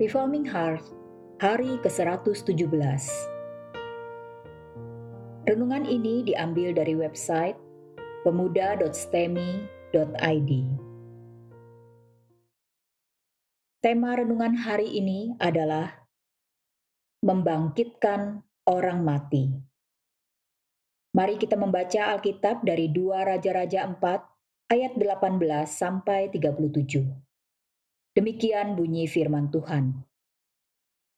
Reforming Heart, hari ke-117. Renungan ini diambil dari website pemuda.stemi.id. Tema renungan hari ini adalah membangkitkan orang mati. Mari kita membaca Alkitab dari 2 Raja-Raja 4 ayat 18 sampai 37. Demikian bunyi firman Tuhan.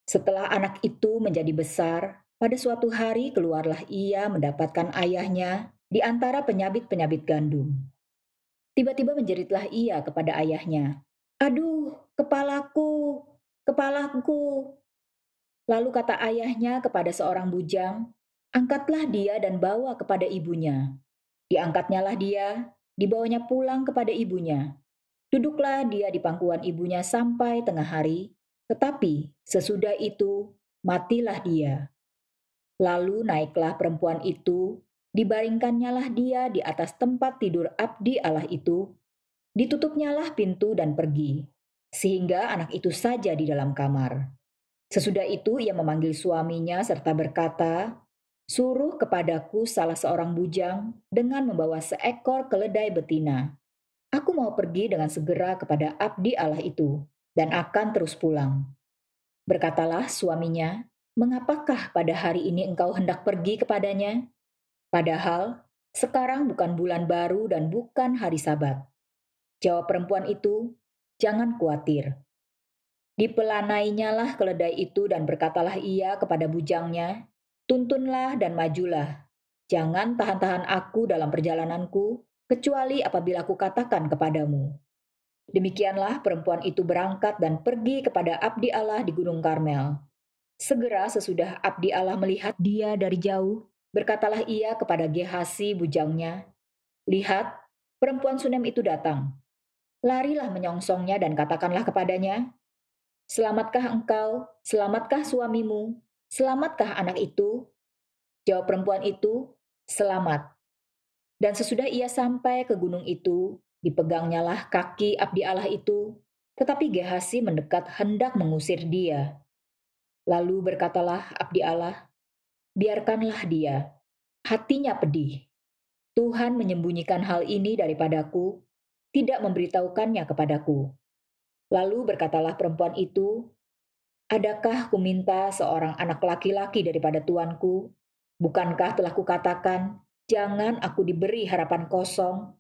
Setelah anak itu menjadi besar, pada suatu hari keluarlah ia mendapatkan ayahnya di antara penyabit-penyabit gandum. Tiba-tiba menjeritlah ia kepada ayahnya, "Aduh, kepalaku, kepalaku!" Lalu kata ayahnya kepada seorang bujang, "Angkatlah dia dan bawa kepada ibunya." Diangkatnyalah dia, dibawanya pulang kepada ibunya. Duduklah dia di pangkuan ibunya sampai tengah hari, tetapi sesudah itu matilah dia. Lalu naiklah perempuan itu, dibaringkannyalah dia di atas tempat tidur abdi Allah itu, ditutupnyalah pintu dan pergi, sehingga anak itu saja di dalam kamar. Sesudah itu ia memanggil suaminya serta berkata, Suruh kepadaku salah seorang bujang dengan membawa seekor keledai betina Aku mau pergi dengan segera kepada abdi Allah itu dan akan terus pulang. Berkatalah suaminya, "Mengapakah pada hari ini engkau hendak pergi kepadanya? Padahal sekarang bukan bulan baru dan bukan hari Sabat." Jawab perempuan itu, "Jangan khawatir." Dipelanainya keledai itu dan berkatalah ia kepada bujangnya, "Tuntunlah dan majulah. Jangan tahan-tahan aku dalam perjalananku, kecuali apabila aku katakan kepadamu. Demikianlah perempuan itu berangkat dan pergi kepada abdi Allah di Gunung Karmel. Segera sesudah abdi Allah melihat dia dari jauh, berkatalah ia kepada Gehasi bujangnya, Lihat, perempuan Sunem itu datang. Larilah menyongsongnya dan katakanlah kepadanya, Selamatkah engkau? Selamatkah suamimu? Selamatkah anak itu? Jawab perempuan itu, Selamat. Dan sesudah ia sampai ke gunung itu, dipegangnyalah kaki abdi Allah itu, tetapi Gehasi mendekat hendak mengusir dia. Lalu berkatalah abdi Allah, biarkanlah dia, hatinya pedih. Tuhan menyembunyikan hal ini daripadaku, tidak memberitahukannya kepadaku. Lalu berkatalah perempuan itu, Adakah ku minta seorang anak laki-laki daripada tuanku? Bukankah telah kukatakan, jangan aku diberi harapan kosong.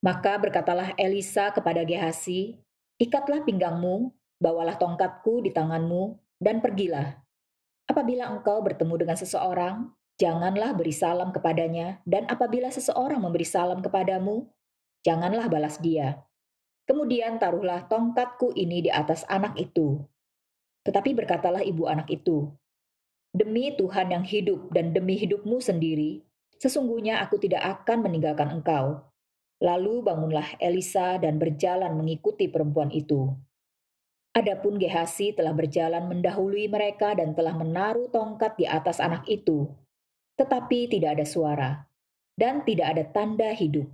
Maka berkatalah Elisa kepada Gehasi, ikatlah pinggangmu, bawalah tongkatku di tanganmu, dan pergilah. Apabila engkau bertemu dengan seseorang, janganlah beri salam kepadanya, dan apabila seseorang memberi salam kepadamu, janganlah balas dia. Kemudian taruhlah tongkatku ini di atas anak itu. Tetapi berkatalah ibu anak itu, Demi Tuhan yang hidup dan demi hidupmu sendiri, Sesungguhnya aku tidak akan meninggalkan engkau. Lalu bangunlah Elisa dan berjalan mengikuti perempuan itu. Adapun Gehasi telah berjalan mendahului mereka dan telah menaruh tongkat di atas anak itu. Tetapi tidak ada suara, dan tidak ada tanda hidup.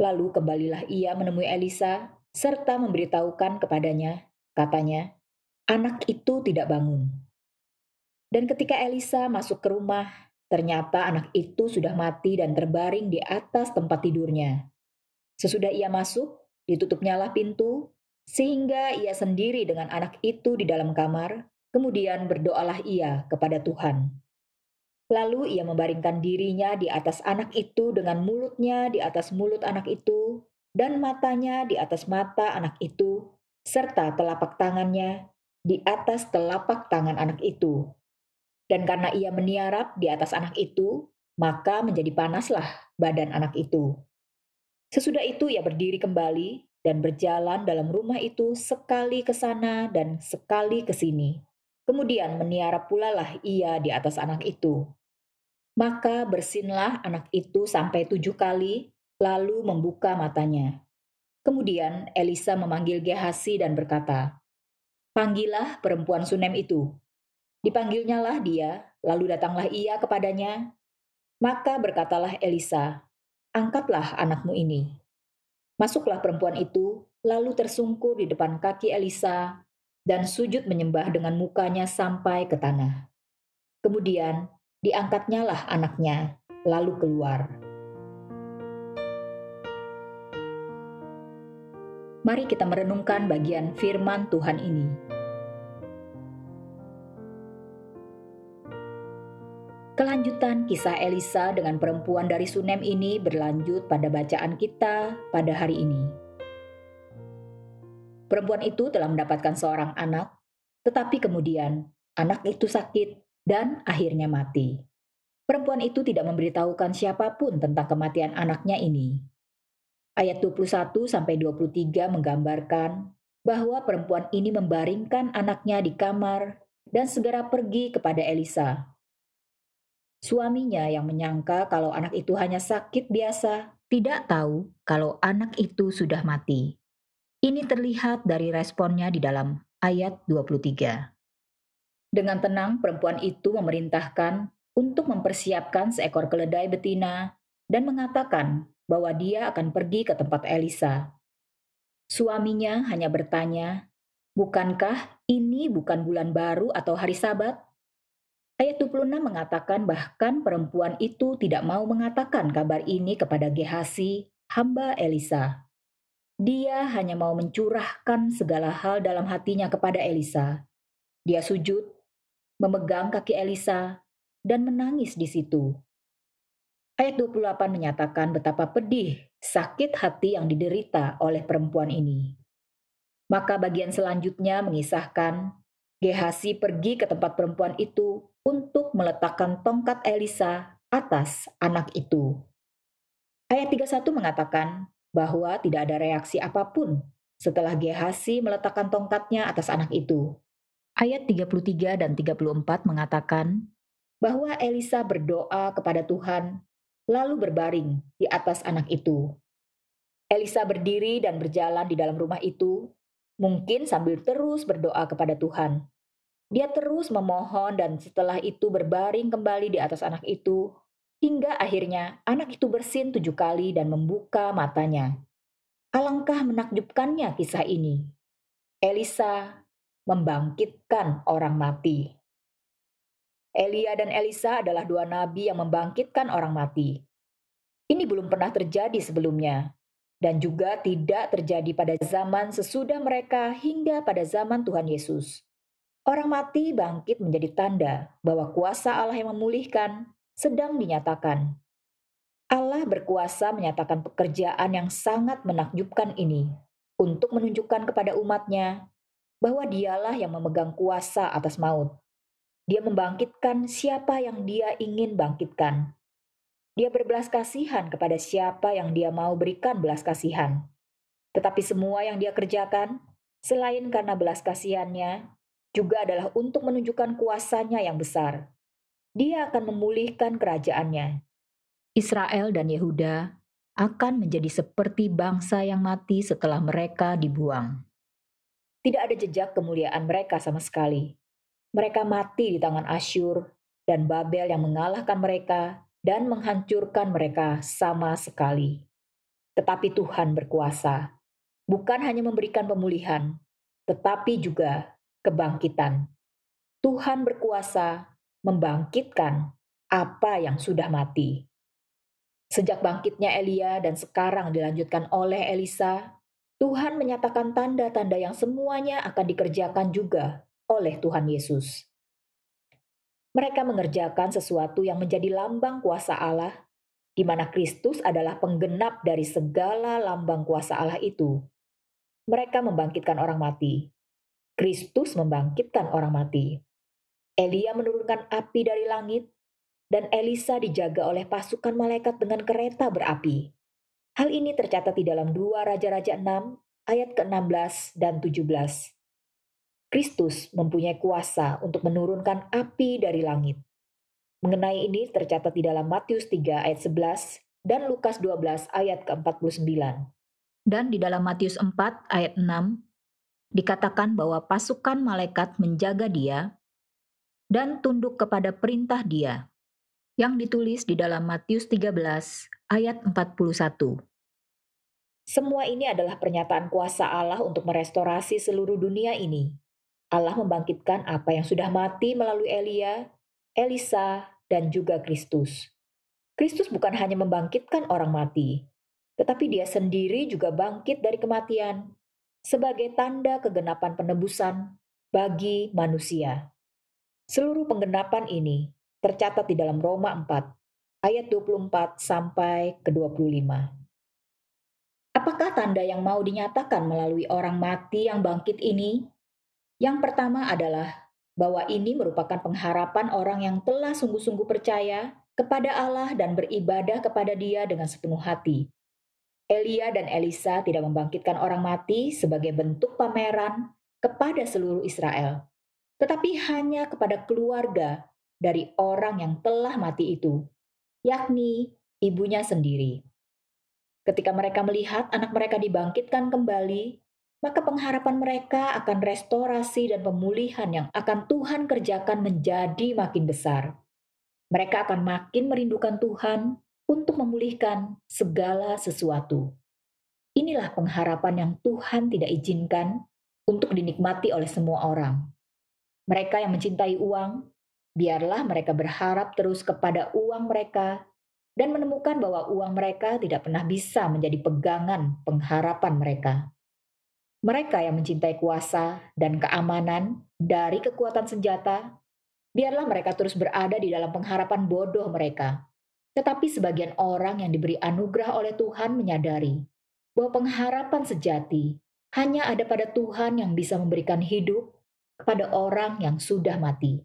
Lalu kembalilah ia menemui Elisa, serta memberitahukan kepadanya, katanya, anak itu tidak bangun. Dan ketika Elisa masuk ke rumah, Ternyata anak itu sudah mati dan terbaring di atas tempat tidurnya. Sesudah ia masuk, ditutupnyalah pintu, sehingga ia sendiri dengan anak itu di dalam kamar, kemudian berdoalah ia kepada Tuhan. Lalu ia membaringkan dirinya di atas anak itu dengan mulutnya di atas mulut anak itu, dan matanya di atas mata anak itu, serta telapak tangannya di atas telapak tangan anak itu. Dan karena ia meniarap di atas anak itu, maka menjadi panaslah badan anak itu. Sesudah itu ia berdiri kembali dan berjalan dalam rumah itu sekali ke sana dan sekali ke sini. Kemudian meniarap pula lah ia di atas anak itu. Maka bersinlah anak itu sampai tujuh kali, lalu membuka matanya. Kemudian Elisa memanggil Gehasi dan berkata, Panggillah perempuan Sunem itu. Dipanggilnyalah dia, lalu datanglah ia kepadanya. Maka berkatalah Elisa, angkatlah anakmu ini. Masuklah perempuan itu, lalu tersungkur di depan kaki Elisa, dan sujud menyembah dengan mukanya sampai ke tanah. Kemudian diangkatnya lah anaknya, lalu keluar. Mari kita merenungkan bagian firman Tuhan ini. Kelanjutan kisah Elisa dengan perempuan dari Sunem ini berlanjut pada bacaan kita pada hari ini. Perempuan itu telah mendapatkan seorang anak, tetapi kemudian anak itu sakit dan akhirnya mati. Perempuan itu tidak memberitahukan siapa pun tentang kematian anaknya ini. Ayat 21 sampai 23 menggambarkan bahwa perempuan ini membaringkan anaknya di kamar dan segera pergi kepada Elisa. Suaminya yang menyangka kalau anak itu hanya sakit biasa, tidak tahu kalau anak itu sudah mati. Ini terlihat dari responnya di dalam ayat 23. Dengan tenang, perempuan itu memerintahkan untuk mempersiapkan seekor keledai betina dan mengatakan bahwa dia akan pergi ke tempat Elisa. Suaminya hanya bertanya, "Bukankah ini bukan bulan baru atau hari Sabat?" Ayat 26 mengatakan bahkan perempuan itu tidak mau mengatakan kabar ini kepada Gehasi, hamba Elisa. Dia hanya mau mencurahkan segala hal dalam hatinya kepada Elisa. Dia sujud, memegang kaki Elisa, dan menangis di situ. Ayat 28 menyatakan betapa pedih sakit hati yang diderita oleh perempuan ini. Maka bagian selanjutnya mengisahkan Gehasi pergi ke tempat perempuan itu untuk meletakkan tongkat Elisa atas anak itu. Ayat 31 mengatakan bahwa tidak ada reaksi apa pun setelah Gehasi meletakkan tongkatnya atas anak itu. Ayat 33 dan 34 mengatakan bahwa Elisa berdoa kepada Tuhan lalu berbaring di atas anak itu. Elisa berdiri dan berjalan di dalam rumah itu, mungkin sambil terus berdoa kepada Tuhan. Dia terus memohon dan setelah itu berbaring kembali di atas anak itu, hingga akhirnya anak itu bersin tujuh kali dan membuka matanya. Alangkah menakjubkannya kisah ini. Elisa membangkitkan orang mati. Elia dan Elisa adalah dua nabi yang membangkitkan orang mati. Ini belum pernah terjadi sebelumnya, dan juga tidak terjadi pada zaman sesudah mereka hingga pada zaman Tuhan Yesus. Orang mati bangkit menjadi tanda bahwa kuasa Allah yang memulihkan sedang dinyatakan. Allah berkuasa menyatakan pekerjaan yang sangat menakjubkan ini untuk menunjukkan kepada umatnya bahwa dialah yang memegang kuasa atas maut dia membangkitkan siapa yang dia ingin bangkitkan. Dia berbelas kasihan kepada siapa yang dia mau berikan belas kasihan. Tetapi semua yang dia kerjakan, selain karena belas kasihannya, juga adalah untuk menunjukkan kuasanya yang besar. Dia akan memulihkan kerajaannya. Israel dan Yehuda akan menjadi seperti bangsa yang mati setelah mereka dibuang. Tidak ada jejak kemuliaan mereka sama sekali. Mereka mati di tangan Asyur dan Babel yang mengalahkan mereka dan menghancurkan mereka sama sekali. Tetapi Tuhan berkuasa, bukan hanya memberikan pemulihan, tetapi juga kebangkitan. Tuhan berkuasa membangkitkan apa yang sudah mati. Sejak bangkitnya Elia dan sekarang dilanjutkan oleh Elisa, Tuhan menyatakan tanda-tanda yang semuanya akan dikerjakan juga oleh Tuhan Yesus. Mereka mengerjakan sesuatu yang menjadi lambang kuasa Allah, di mana Kristus adalah penggenap dari segala lambang kuasa Allah itu. Mereka membangkitkan orang mati. Kristus membangkitkan orang mati. Elia menurunkan api dari langit, dan Elisa dijaga oleh pasukan malaikat dengan kereta berapi. Hal ini tercatat di dalam 2 Raja-Raja 6 ayat ke-16 dan 17. Kristus mempunyai kuasa untuk menurunkan api dari langit. Mengenai ini tercatat di dalam Matius 3 ayat 11 dan Lukas 12 ayat ke-49. Dan di dalam Matius 4 ayat 6 dikatakan bahwa pasukan malaikat menjaga dia dan tunduk kepada perintah dia yang ditulis di dalam Matius 13 ayat 41. Semua ini adalah pernyataan kuasa Allah untuk merestorasi seluruh dunia ini Allah membangkitkan apa yang sudah mati melalui Elia, Elisa, dan juga Kristus. Kristus bukan hanya membangkitkan orang mati, tetapi dia sendiri juga bangkit dari kematian sebagai tanda kegenapan penebusan bagi manusia. Seluruh penggenapan ini tercatat di dalam Roma 4 ayat 24 sampai ke 25. Apakah tanda yang mau dinyatakan melalui orang mati yang bangkit ini? Yang pertama adalah bahwa ini merupakan pengharapan orang yang telah sungguh-sungguh percaya kepada Allah dan beribadah kepada Dia dengan sepenuh hati. Elia dan Elisa tidak membangkitkan orang mati sebagai bentuk pameran kepada seluruh Israel, tetapi hanya kepada keluarga dari orang yang telah mati itu, yakni ibunya sendiri. Ketika mereka melihat anak mereka dibangkitkan kembali, maka pengharapan mereka akan restorasi dan pemulihan yang akan Tuhan kerjakan menjadi makin besar. Mereka akan makin merindukan Tuhan untuk memulihkan segala sesuatu. Inilah pengharapan yang Tuhan tidak izinkan untuk dinikmati oleh semua orang. Mereka yang mencintai uang, biarlah mereka berharap terus kepada uang mereka dan menemukan bahwa uang mereka tidak pernah bisa menjadi pegangan pengharapan mereka. Mereka yang mencintai kuasa dan keamanan dari kekuatan senjata, biarlah mereka terus berada di dalam pengharapan bodoh mereka. Tetapi sebagian orang yang diberi anugerah oleh Tuhan menyadari bahwa pengharapan sejati hanya ada pada Tuhan yang bisa memberikan hidup kepada orang yang sudah mati.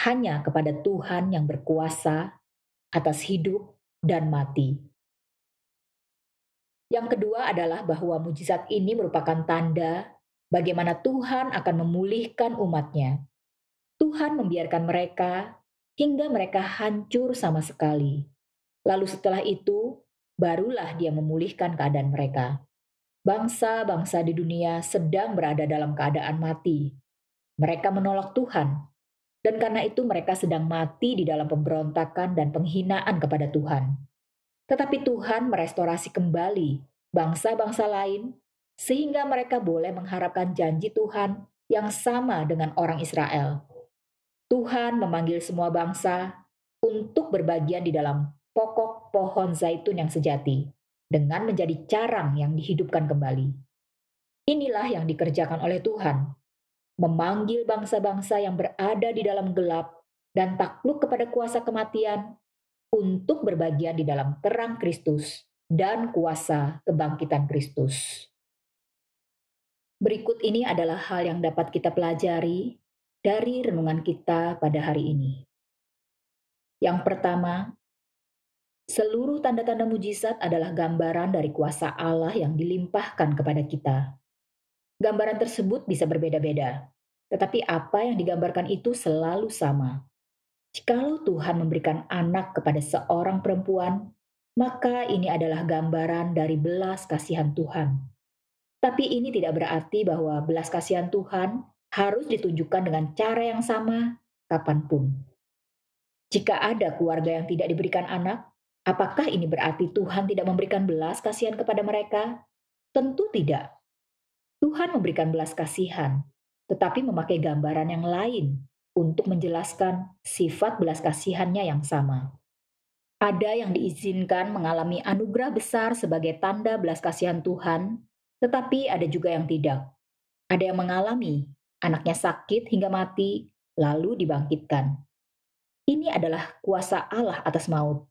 Hanya kepada Tuhan yang berkuasa atas hidup dan mati. Yang kedua adalah bahwa mujizat ini merupakan tanda bagaimana Tuhan akan memulihkan umatnya. Tuhan membiarkan mereka hingga mereka hancur sama sekali. Lalu setelah itu, barulah dia memulihkan keadaan mereka. Bangsa-bangsa di dunia sedang berada dalam keadaan mati. Mereka menolak Tuhan dan karena itu mereka sedang mati di dalam pemberontakan dan penghinaan kepada Tuhan. Tetapi Tuhan merestorasi kembali bangsa-bangsa lain sehingga mereka boleh mengharapkan janji Tuhan yang sama dengan orang Israel. Tuhan memanggil semua bangsa untuk berbagian di dalam pokok pohon zaitun yang sejati dengan menjadi carang yang dihidupkan kembali. Inilah yang dikerjakan oleh Tuhan memanggil bangsa-bangsa yang berada di dalam gelap dan takluk kepada kuasa kematian untuk berbagian di dalam terang Kristus dan kuasa kebangkitan Kristus. Berikut ini adalah hal yang dapat kita pelajari dari renungan kita pada hari ini. Yang pertama, seluruh tanda-tanda mujizat adalah gambaran dari kuasa Allah yang dilimpahkan kepada kita. Gambaran tersebut bisa berbeda-beda, tetapi apa yang digambarkan itu selalu sama. Jikalau Tuhan memberikan anak kepada seorang perempuan, maka ini adalah gambaran dari belas kasihan Tuhan. Tapi ini tidak berarti bahwa belas kasihan Tuhan harus ditunjukkan dengan cara yang sama kapan pun. Jika ada keluarga yang tidak diberikan anak, apakah ini berarti Tuhan tidak memberikan belas kasihan kepada mereka? Tentu tidak. Tuhan memberikan belas kasihan, tetapi memakai gambaran yang lain untuk menjelaskan sifat belas kasihannya yang sama. Ada yang diizinkan mengalami anugerah besar sebagai tanda belas kasihan Tuhan, tetapi ada juga yang tidak. Ada yang mengalami anaknya sakit hingga mati, lalu dibangkitkan. Ini adalah kuasa Allah atas maut.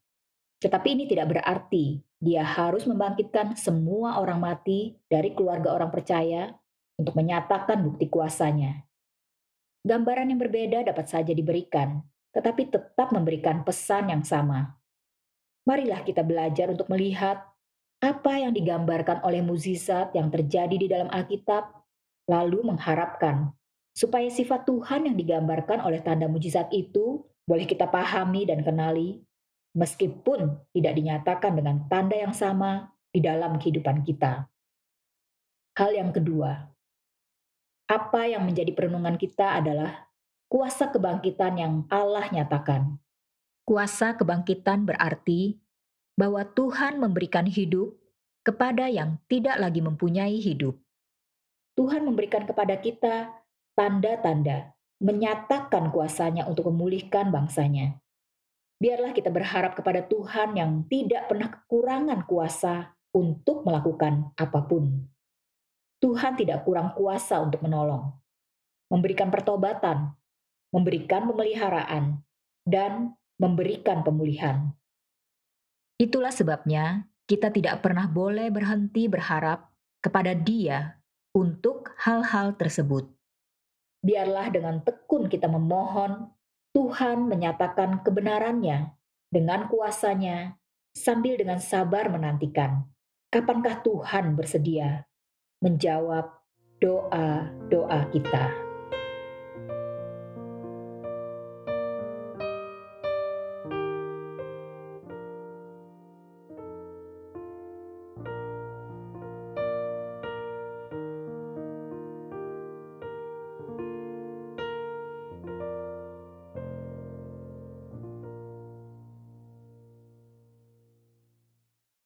Tetapi ini tidak berarti dia harus membangkitkan semua orang mati dari keluarga orang percaya untuk menyatakan bukti kuasanya. Gambaran yang berbeda dapat saja diberikan, tetapi tetap memberikan pesan yang sama. Marilah kita belajar untuk melihat apa yang digambarkan oleh mukjizat yang terjadi di dalam Alkitab, lalu mengharapkan supaya sifat Tuhan yang digambarkan oleh tanda mujizat itu boleh kita pahami dan kenali meskipun tidak dinyatakan dengan tanda yang sama di dalam kehidupan kita. Hal yang kedua, apa yang menjadi perenungan kita adalah kuasa kebangkitan yang Allah nyatakan. Kuasa kebangkitan berarti bahwa Tuhan memberikan hidup kepada yang tidak lagi mempunyai hidup. Tuhan memberikan kepada kita tanda-tanda menyatakan kuasanya untuk memulihkan bangsanya. Biarlah kita berharap kepada Tuhan yang tidak pernah kekurangan kuasa untuk melakukan apa pun. Tuhan tidak kurang kuasa untuk menolong, memberikan pertobatan, memberikan pemeliharaan, dan memberikan pemulihan. Itulah sebabnya kita tidak pernah boleh berhenti berharap kepada Dia untuk hal-hal tersebut. Biarlah dengan tekun kita memohon, Tuhan menyatakan kebenarannya dengan kuasanya sambil dengan sabar menantikan. Kapankah Tuhan bersedia menjawab doa-doa kita?